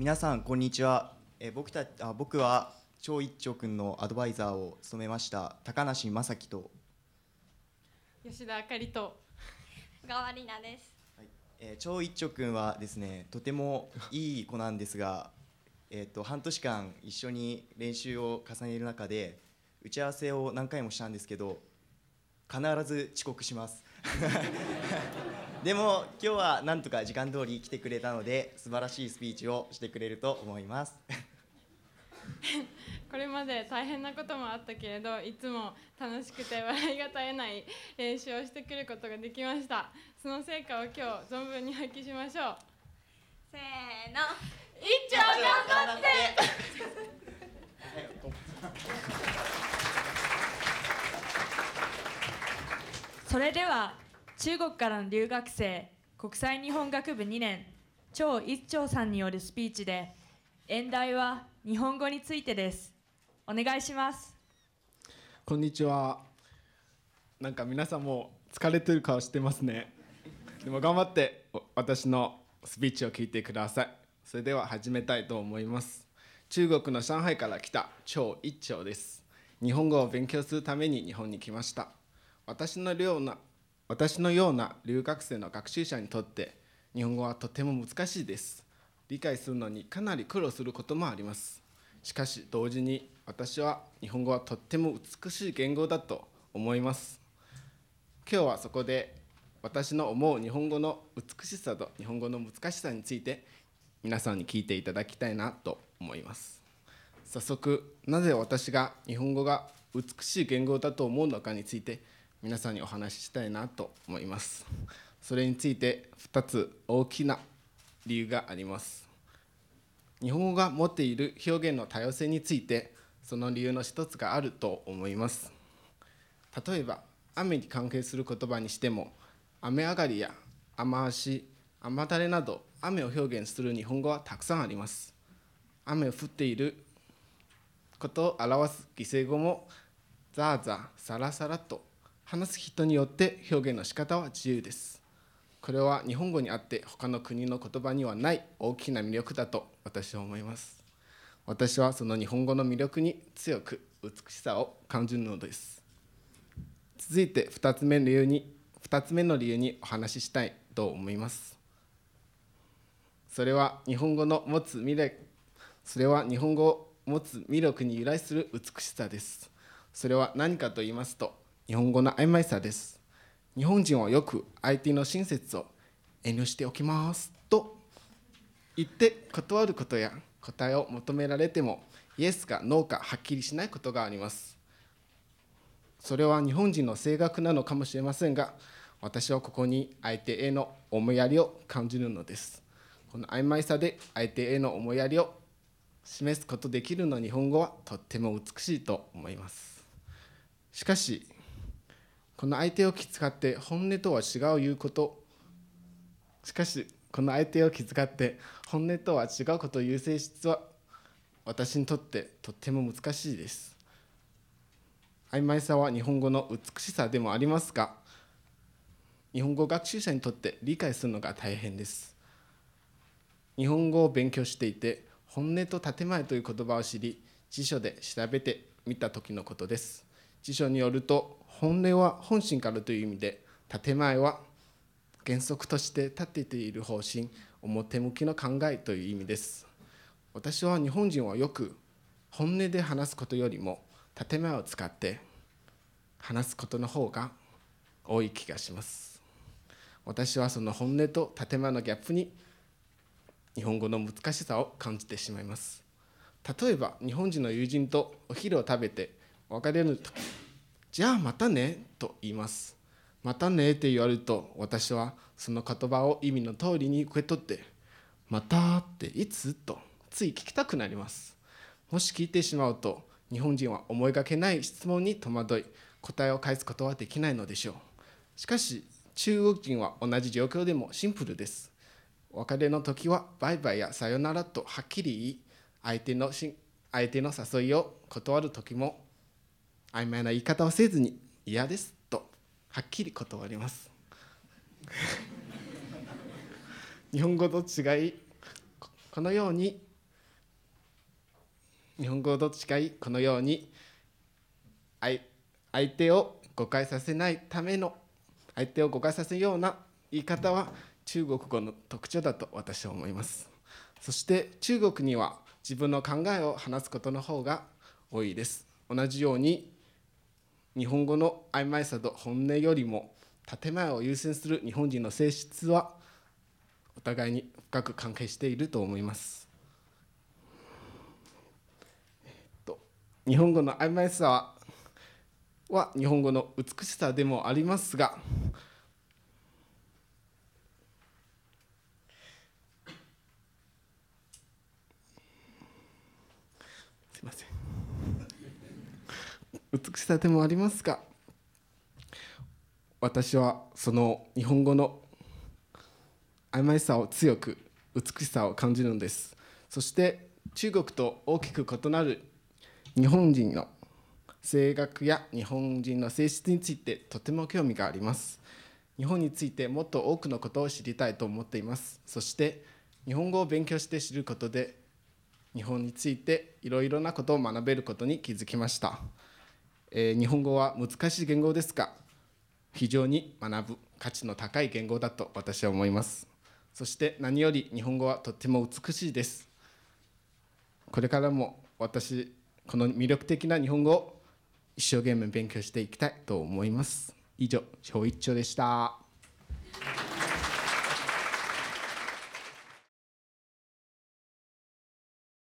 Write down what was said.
皆さんこんにちは、えー僕たあ僕は超一丁くんのアドバイザーを務めました高梨正樹と、吉田あかりと。小 川里奈です。えー超一丁くんはですねとてもいい子なんですが、えー、と半年間一緒に練習を重ねる中で打ち合わせを何回もしたんですけど必ず遅刻しますでも今日はなんとか時間通り来てくれたので素晴らしいスピーチをしてくれると思います。これまで大変なこともあったけれどいつも楽しくて笑いが絶えない練習をしてくることができました。その成果を今日存分に発揮しましょう。せーの。一丁頑張って。それでは中国からの留学生国際日本学部2年張一丁さんによるスピーチで演題は日本語についてですお願いしますこんにちは。なんか皆さんも疲れてる顔してますね。でも頑張って私のスピーチを聞いてください。それでは始めたいと思います。中国の上海から来た張一丁です。日本語を勉強するために日本に来ました。私のような私のような留学生の学習者にとって日本語はとても難しいです。理解するのにかなり苦労することもあります。しかし同時に私は日本語はとっても美しい言語だと思います今日はそこで私の思う日本語の美しさと日本語の難しさについて皆さんに聞いていただきたいなと思います早速なぜ私が日本語が美しい言語だと思うのかについて皆さんにお話ししたいなと思います。それについて2つ大きな理由があります。日本語が持っている表現の多様性についてその理由の一つがあると思います。例えば雨に関係する言葉にしても雨上がりや雨足雨だれなど雨を表現する日本語はたくさんあります。雨を降っていることを表す犠牲語もザーザーサラサラと話す人によって表現の仕方は自由です。これは日本語にあって他の国の言葉にはない大きな魅力だと私は思います。私はその日本語の魅力に強く美しさを感じるのです。続いて2つ目の理由に2つ目の理由にお話ししたいと思います。それは日本語の持つ未来それは日本語を持つ魅力に由来する美しさです。それは何かと言いますと日本語の曖昧さです。日本人はよく相手の親切を遠慮しておきます。と言って断ることや答えを求められてもイエスかノーかはっきりしないことがあります。それは日本人の性格なのかもしれませんが私はここに相手への思いやりを感じるのです。この曖昧さで相手への思いやりを示すことできるの日本語はとっても美しいと思います。しかしこの相手を気遣って本音とは違う言うこと。しかしこの相手を気遣って本音とは違うことを言う性質は私にとってとっても難しいです。曖昧さは日本語の美しさでもありますが日本語学習者にとって理解するのが大変です。日本語を勉強していて本音と建前という言葉を知り辞書で調べてみた時のことです。辞書によると本音は本心からという意味で建前は原則として立てている方針表向きの考えという意味です。私は日本人はよく本音で話すことよりも建前を使って話すことの方が多い気がします。私はその本音と建前のギャップに日本語の難しさを感じてしまいます。例えば日本人の友人とお昼を食べて別れる時じゃあまたねと言います。またねって言われると私はその言葉を意味の通りに受け取ってまたっていつ？とつい聞きたくなります。もし聞いてしまうと日本人は思いがけない質問に戸惑い答えを返すことはできないのでしょう。しかし中国人は同じ状況でもシンプルです。別れの時はバイバイやさよならとはっきり言い相手の相手の誘いを断る時も曖昧な言い方をせずに嫌ですとはっきり断ります。日本語と違いこのように日本語と近いこのように相相手を誤解させないための相手を誤解させるような言い方は中国語の特徴だと私は思います。そして中国には自分の考えを話すことの方が多いです。同じように日本語の曖昧さと本音よりも建前を優先する日本人の性質はお互いに深く関係していると思います。えっと日本語の曖昧さはは日本語の美しさでもありますがすいません美しさでもありますが私はその日本語の曖昧さを強く美しさを感じるのです。そして中国と大きく異なる日本人の性格や日本人の性質についてとても興味があります。日本についてもっと多くのことを知りたいと思っています。そして日本語を勉強して知ることで日本についていろいろなことを学べることに気づきました、えー日本語は難しい言語ですが非常に学ぶ価値の高い言語だと私は思います。そして何より日本語はとっても美しいです。これからも私この魅力的な日本語を一生懸命勉強していきたいと思います。以上小一丁でした。